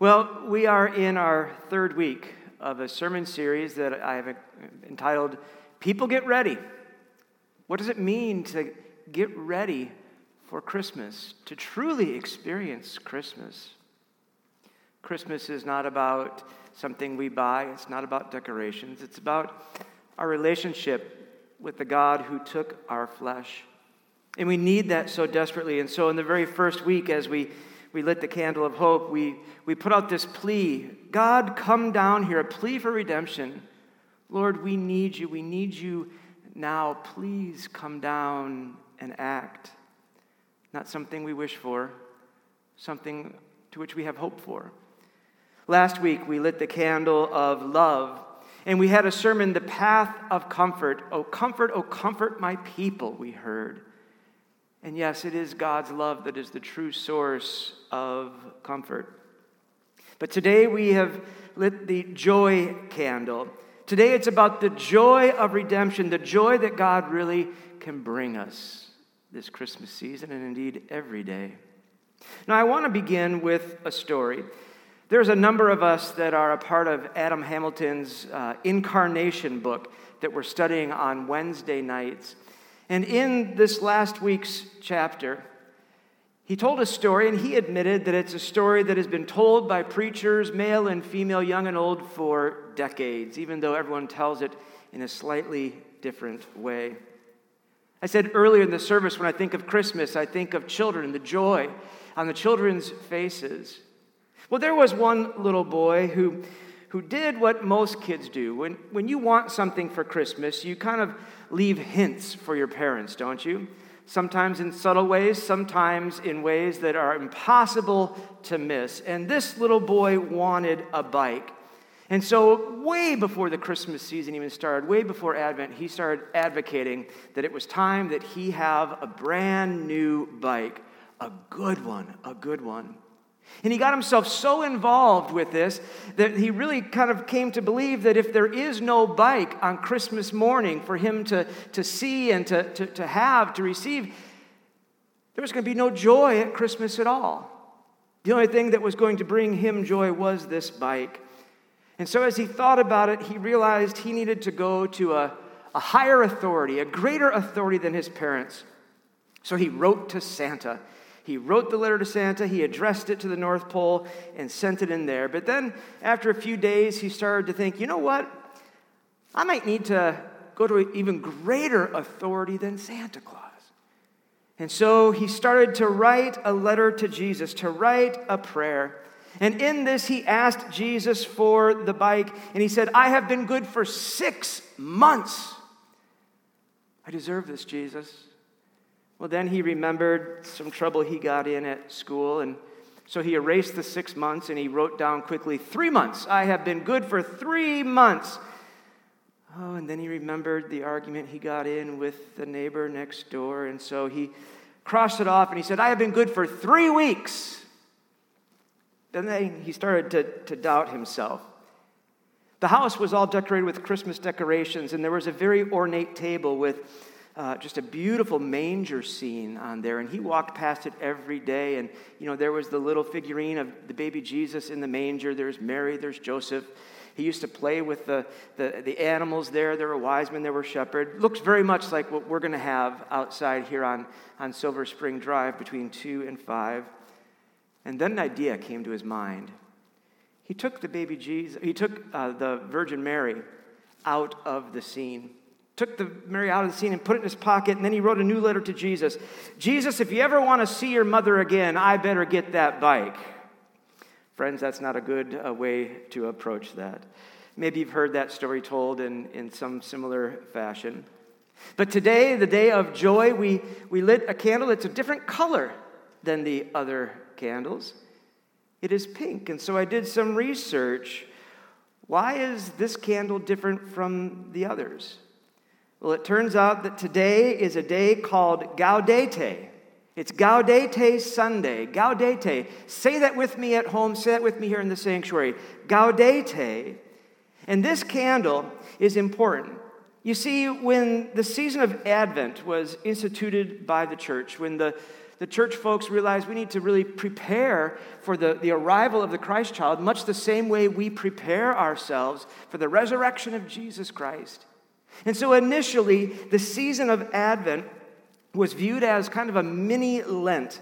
Well, we are in our third week of a sermon series that I have entitled People Get Ready. What does it mean to get ready for Christmas, to truly experience Christmas? Christmas is not about something we buy, it's not about decorations, it's about our relationship with the God who took our flesh. And we need that so desperately. And so, in the very first week, as we we lit the candle of hope, we, we put out this plea God, come down here, a plea for redemption. Lord, we need you. We need you now. Please come down and act. Not something we wish for, something to which we have hope for. Last week, we lit the candle of love, and we had a sermon, The Path of Comfort. Oh, comfort, oh, comfort my people, we heard. And yes, it is God's love that is the true source of comfort. But today we have lit the joy candle. Today it's about the joy of redemption, the joy that God really can bring us this Christmas season and indeed every day. Now, I want to begin with a story. There's a number of us that are a part of Adam Hamilton's uh, Incarnation book that we're studying on Wednesday nights. And in this last week's chapter, he told a story, and he admitted that it's a story that has been told by preachers, male and female, young and old, for decades, even though everyone tells it in a slightly different way. I said earlier in the service, when I think of Christmas, I think of children, the joy on the children's faces. Well, there was one little boy who, who did what most kids do. When, when you want something for Christmas, you kind of leave hints for your parents, don't you? Sometimes in subtle ways, sometimes in ways that are impossible to miss. And this little boy wanted a bike. And so, way before the Christmas season even started, way before Advent, he started advocating that it was time that he have a brand new bike, a good one, a good one. And he got himself so involved with this that he really kind of came to believe that if there is no bike on Christmas morning for him to, to see and to, to, to have, to receive, there was going to be no joy at Christmas at all. The only thing that was going to bring him joy was this bike. And so as he thought about it, he realized he needed to go to a, a higher authority, a greater authority than his parents. So he wrote to Santa he wrote the letter to Santa, he addressed it to the North Pole, and sent it in there. But then, after a few days, he started to think, you know what? I might need to go to an even greater authority than Santa Claus. And so he started to write a letter to Jesus, to write a prayer. And in this, he asked Jesus for the bike, and he said, I have been good for six months. I deserve this, Jesus. Well, then he remembered some trouble he got in at school, and so he erased the six months and he wrote down quickly, Three months. I have been good for three months. Oh, and then he remembered the argument he got in with the neighbor next door, and so he crossed it off and he said, I have been good for three weeks. Then he started to, to doubt himself. The house was all decorated with Christmas decorations, and there was a very ornate table with uh, just a beautiful manger scene on there. And he walked past it every day. And, you know, there was the little figurine of the baby Jesus in the manger. There's Mary, there's Joseph. He used to play with the, the, the animals there. There were wise men, there were shepherds. Looks very much like what we're going to have outside here on, on Silver Spring Drive between 2 and 5. And then an idea came to his mind. He took the baby Jesus, he took uh, the Virgin Mary out of the scene took the Mary out of the scene and put it in his pocket, and then he wrote a new letter to Jesus. Jesus, if you ever want to see your mother again, I better get that bike. Friends, that's not a good uh, way to approach that. Maybe you've heard that story told in, in some similar fashion. But today, the day of joy, we, we lit a candle that's a different color than the other candles. It is pink. And so I did some research. Why is this candle different from the others? Well, it turns out that today is a day called Gaudete. It's Gaudete Sunday. Gaudete. Say that with me at home. Say that with me here in the sanctuary. Gaudete. And this candle is important. You see, when the season of Advent was instituted by the church, when the, the church folks realized we need to really prepare for the, the arrival of the Christ child, much the same way we prepare ourselves for the resurrection of Jesus Christ. And so initially, the season of Advent was viewed as kind of a mini Lent.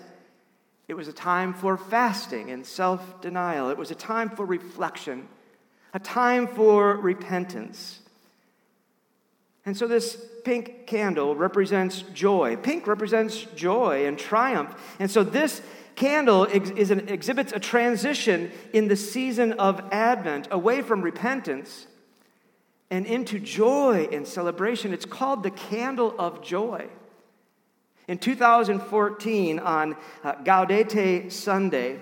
It was a time for fasting and self denial, it was a time for reflection, a time for repentance. And so this pink candle represents joy. Pink represents joy and triumph. And so this candle is an, exhibits a transition in the season of Advent away from repentance and into joy and celebration. It's called the candle of joy. In 2014, on uh, Gaudete Sunday,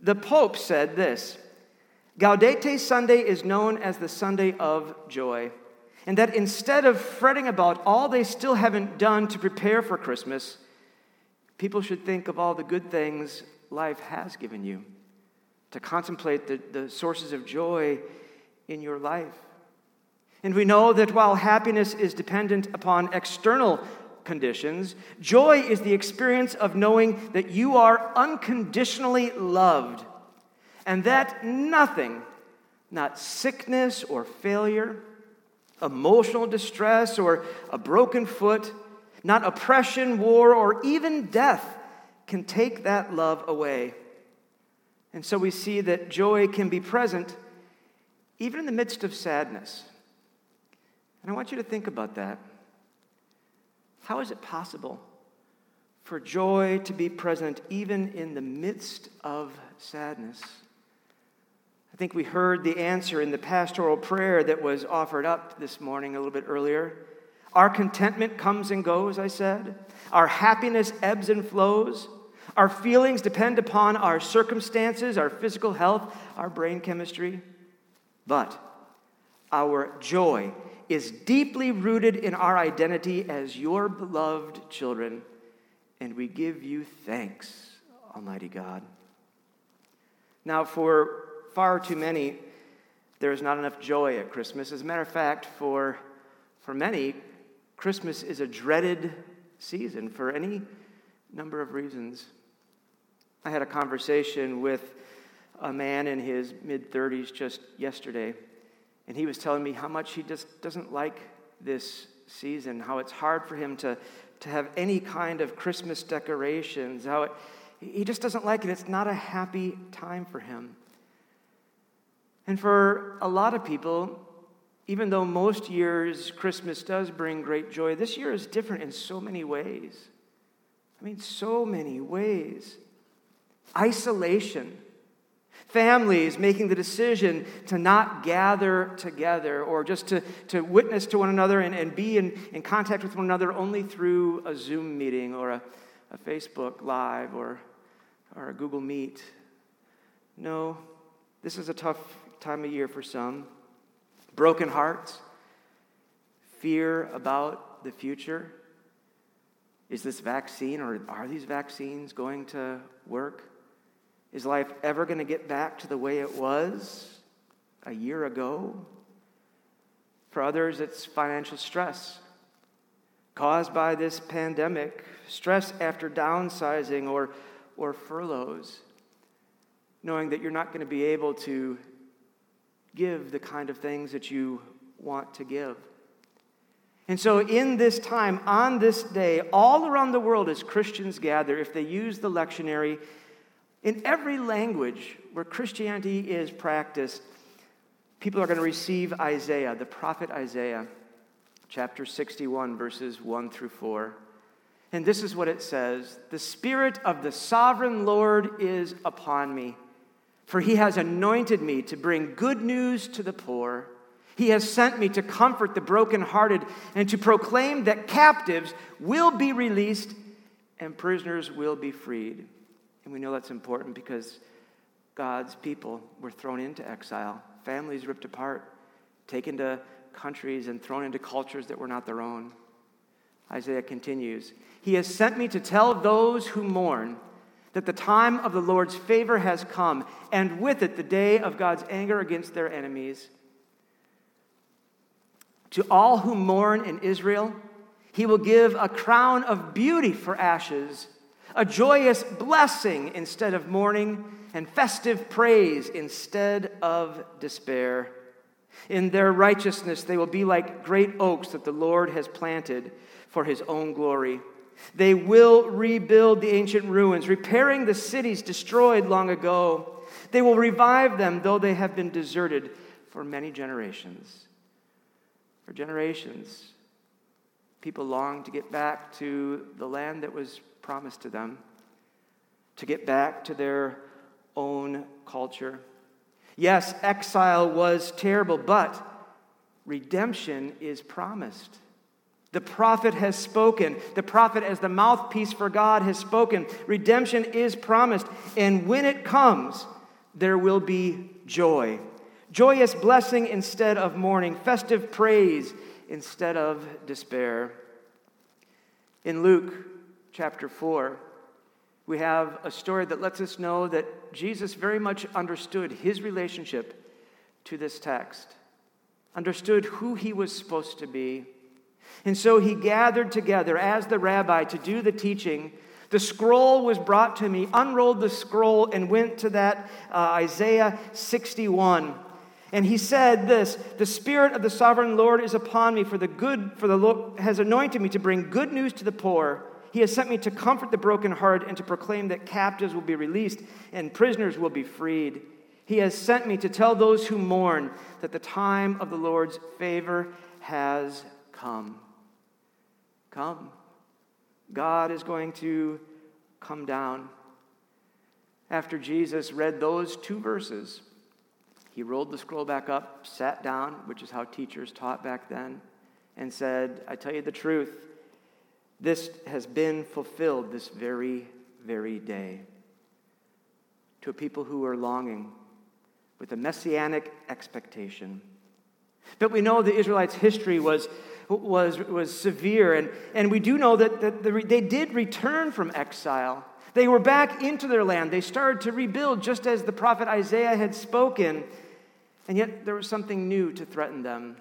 the Pope said this Gaudete Sunday is known as the Sunday of joy and that instead of fretting about all they still haven't done to prepare for Christmas, people should think of all the good things life has given you, to contemplate the, the sources of joy in your life. And we know that while happiness is dependent upon external conditions, joy is the experience of knowing that you are unconditionally loved and that nothing, not sickness or failure, emotional distress or a broken foot, not oppression, war, or even death can take that love away. And so we see that joy can be present even in the midst of sadness. And I want you to think about that. How is it possible for joy to be present even in the midst of sadness? I think we heard the answer in the pastoral prayer that was offered up this morning a little bit earlier. Our contentment comes and goes, I said. Our happiness ebbs and flows. Our feelings depend upon our circumstances, our physical health, our brain chemistry. But our joy is deeply rooted in our identity as your beloved children, and we give you thanks, Almighty God. Now, for far too many, there is not enough joy at Christmas. As a matter of fact, for, for many, Christmas is a dreaded season for any number of reasons. I had a conversation with a man in his mid 30s just yesterday, and he was telling me how much he just doesn't like this season, how it's hard for him to, to have any kind of Christmas decorations, how it, he just doesn't like it. It's not a happy time for him. And for a lot of people, even though most years Christmas does bring great joy, this year is different in so many ways. I mean, so many ways. Isolation. Families making the decision to not gather together or just to, to witness to one another and, and be in, in contact with one another only through a Zoom meeting or a, a Facebook Live or, or a Google Meet. No, this is a tough time of year for some. Broken hearts, fear about the future. Is this vaccine or are these vaccines going to work? Is life ever going to get back to the way it was a year ago? For others, it's financial stress caused by this pandemic, stress after downsizing or, or furloughs, knowing that you're not going to be able to give the kind of things that you want to give. And so, in this time, on this day, all around the world, as Christians gather, if they use the lectionary, in every language where Christianity is practiced, people are going to receive Isaiah, the prophet Isaiah, chapter 61, verses 1 through 4. And this is what it says The Spirit of the sovereign Lord is upon me for he has anointed me to bring good news to the poor. He has sent me to comfort the brokenhearted and to proclaim that captives will be released and prisoners will be freed. And we know that's important because God's people were thrown into exile, families ripped apart, taken to countries and thrown into cultures that were not their own. Isaiah continues He has sent me to tell those who mourn that the time of the Lord's favor has come, and with it the day of God's anger against their enemies. To all who mourn in Israel, he will give a crown of beauty for ashes, a joyous blessing instead of mourning, and festive praise instead of despair. In their righteousness, they will be like great oaks that the Lord has planted for his own glory. They will rebuild the ancient ruins, repairing the cities destroyed long ago. They will revive them, though they have been deserted for many generations. For generations, people long to get back to the land that was promised to them, to get back to their own culture. Yes, exile was terrible, but redemption is promised. The prophet has spoken. The prophet, as the mouthpiece for God, has spoken. Redemption is promised. And when it comes, there will be joy. Joyous blessing instead of mourning, festive praise instead of despair. In Luke chapter 4, we have a story that lets us know that Jesus very much understood his relationship to this text, understood who he was supposed to be. And so he gathered together as the rabbi to do the teaching. The scroll was brought to me, unrolled the scroll, and went to that uh, Isaiah 61. And he said this The Spirit of the sovereign Lord is upon me, for the good, for the Lord has anointed me to bring good news to the poor. He has sent me to comfort the brokenhearted and to proclaim that captives will be released and prisoners will be freed. He has sent me to tell those who mourn that the time of the Lord's favor has come. Come. God is going to come down. After Jesus read those two verses, he rolled the scroll back up, sat down, which is how teachers taught back then, and said, I tell you the truth. This has been fulfilled this very, very day. To a people who are longing with a messianic expectation. But we know the Israelites' history was, was, was severe, and, and we do know that, that the, they did return from exile. They were back into their land. They started to rebuild just as the prophet Isaiah had spoken, and yet there was something new to threaten them.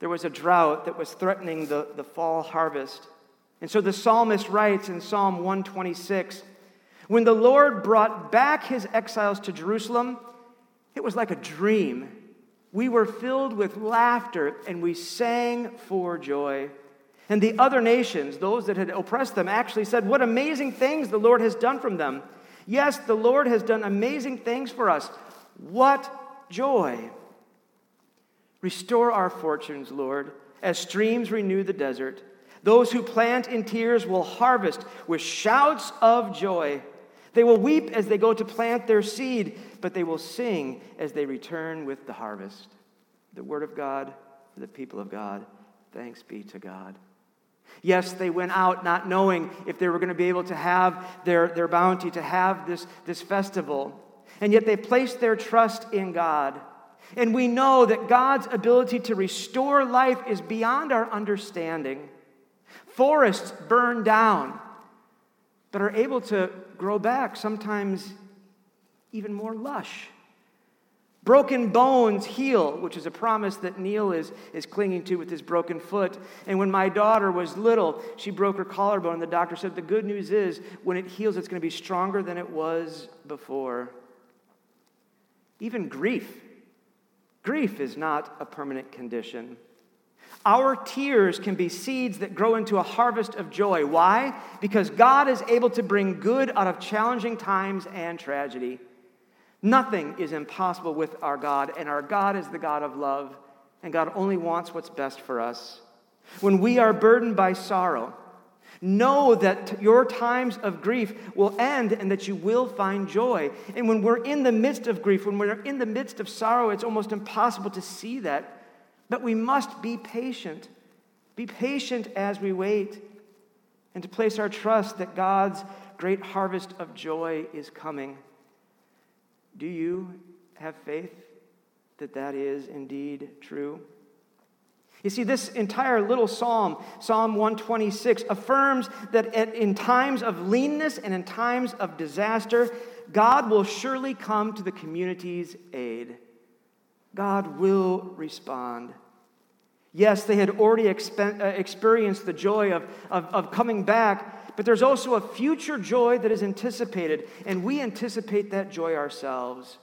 There was a drought that was threatening the, the fall harvest. And so the psalmist writes in Psalm 126 When the Lord brought back his exiles to Jerusalem, it was like a dream. We were filled with laughter and we sang for joy. And the other nations, those that had oppressed them, actually said, What amazing things the Lord has done from them. Yes, the Lord has done amazing things for us. What joy! Restore our fortunes, Lord, as streams renew the desert. Those who plant in tears will harvest with shouts of joy. They will weep as they go to plant their seed, but they will sing as they return with the harvest. The word of God for the people of God. Thanks be to God. Yes, they went out not knowing if they were going to be able to have their, their bounty, to have this, this festival. And yet they placed their trust in God. And we know that God's ability to restore life is beyond our understanding. Forests burn down, but are able to grow back, sometimes even more lush. Broken bones heal, which is a promise that Neil is, is clinging to with his broken foot. And when my daughter was little, she broke her collarbone, and the doctor said the good news is when it heals, it's going to be stronger than it was before. Even grief. Grief is not a permanent condition. Our tears can be seeds that grow into a harvest of joy. Why? Because God is able to bring good out of challenging times and tragedy. Nothing is impossible with our God, and our God is the God of love, and God only wants what's best for us. When we are burdened by sorrow, know that your times of grief will end and that you will find joy. And when we're in the midst of grief, when we're in the midst of sorrow, it's almost impossible to see that but we must be patient. Be patient as we wait, and to place our trust that God's great harvest of joy is coming. Do you have faith that that is indeed true? You see, this entire little psalm, Psalm 126, affirms that in times of leanness and in times of disaster, God will surely come to the community's aid. God will respond. Yes, they had already uh, experienced the joy of, of, of coming back, but there's also a future joy that is anticipated, and we anticipate that joy ourselves.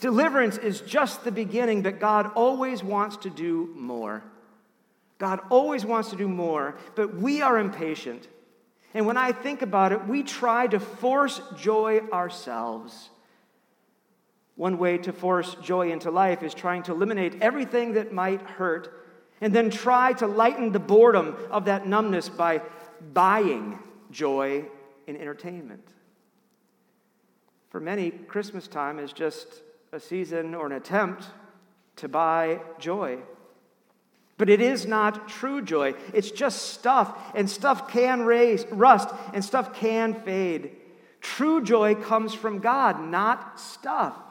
Deliverance is just the beginning, but God always wants to do more. God always wants to do more, but we are impatient. And when I think about it, we try to force joy ourselves. One way to force joy into life is trying to eliminate everything that might hurt and then try to lighten the boredom of that numbness by buying joy in entertainment. For many, Christmas time is just a season or an attempt to buy joy. But it is not true joy. It's just stuff, and stuff can raise, rust, and stuff can fade. True joy comes from God, not stuff.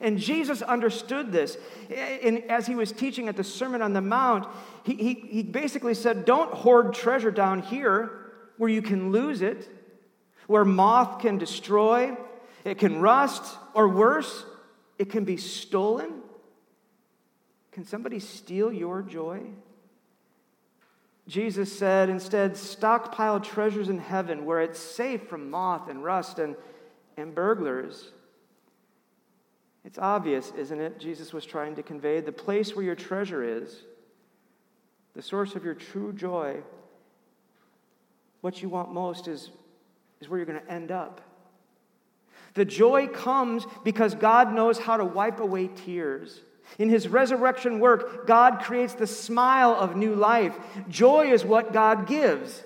And Jesus understood this. And as he was teaching at the Sermon on the Mount, he, he, he basically said, Don't hoard treasure down here where you can lose it, where moth can destroy, it can rust, or worse, it can be stolen. Can somebody steal your joy? Jesus said, instead, stockpile treasures in heaven where it's safe from moth and rust and, and burglars. It's obvious, isn't it? Jesus was trying to convey the place where your treasure is, the source of your true joy, what you want most is, is where you're going to end up. The joy comes because God knows how to wipe away tears. In his resurrection work, God creates the smile of new life. Joy is what God gives,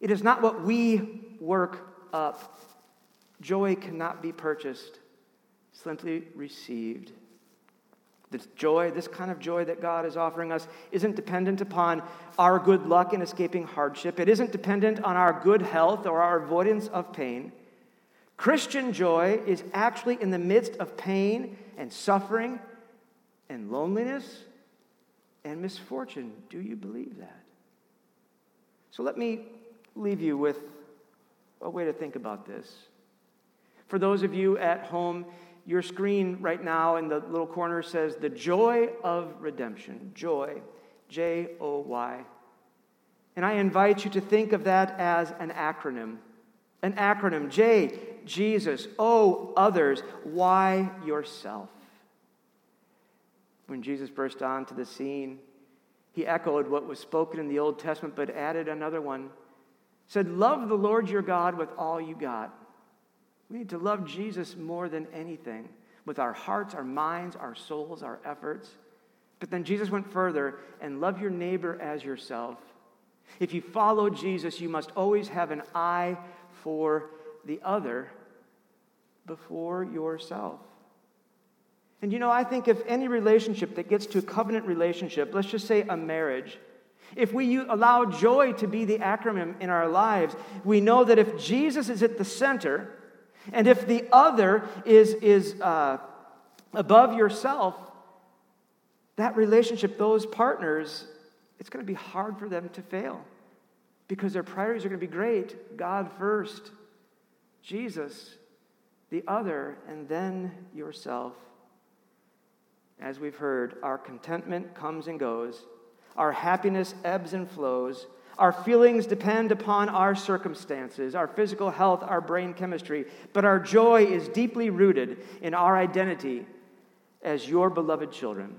it is not what we work up. Joy cannot be purchased, simply received. This joy, this kind of joy that God is offering us, isn't dependent upon our good luck in escaping hardship. It isn't dependent on our good health or our avoidance of pain. Christian joy is actually in the midst of pain and suffering and loneliness and misfortune. Do you believe that? So let me leave you with a way to think about this. For those of you at home, your screen right now in the little corner says the joy of redemption. Joy, J O Y. And I invite you to think of that as an acronym. An acronym J, Jesus, O, others, Y, yourself. When Jesus burst onto the scene, he echoed what was spoken in the Old Testament, but added another one. Said, Love the Lord your God with all you got. We need to love Jesus more than anything with our hearts, our minds, our souls, our efforts. But then Jesus went further and love your neighbor as yourself. If you follow Jesus, you must always have an eye for the other before yourself. And you know, I think if any relationship that gets to a covenant relationship, let's just say a marriage, if we allow joy to be the acronym in our lives, we know that if Jesus is at the center, and if the other is, is uh, above yourself, that relationship, those partners, it's going to be hard for them to fail because their priorities are going to be great God first, Jesus, the other, and then yourself. As we've heard, our contentment comes and goes, our happiness ebbs and flows. Our feelings depend upon our circumstances, our physical health, our brain chemistry, but our joy is deeply rooted in our identity as your beloved children.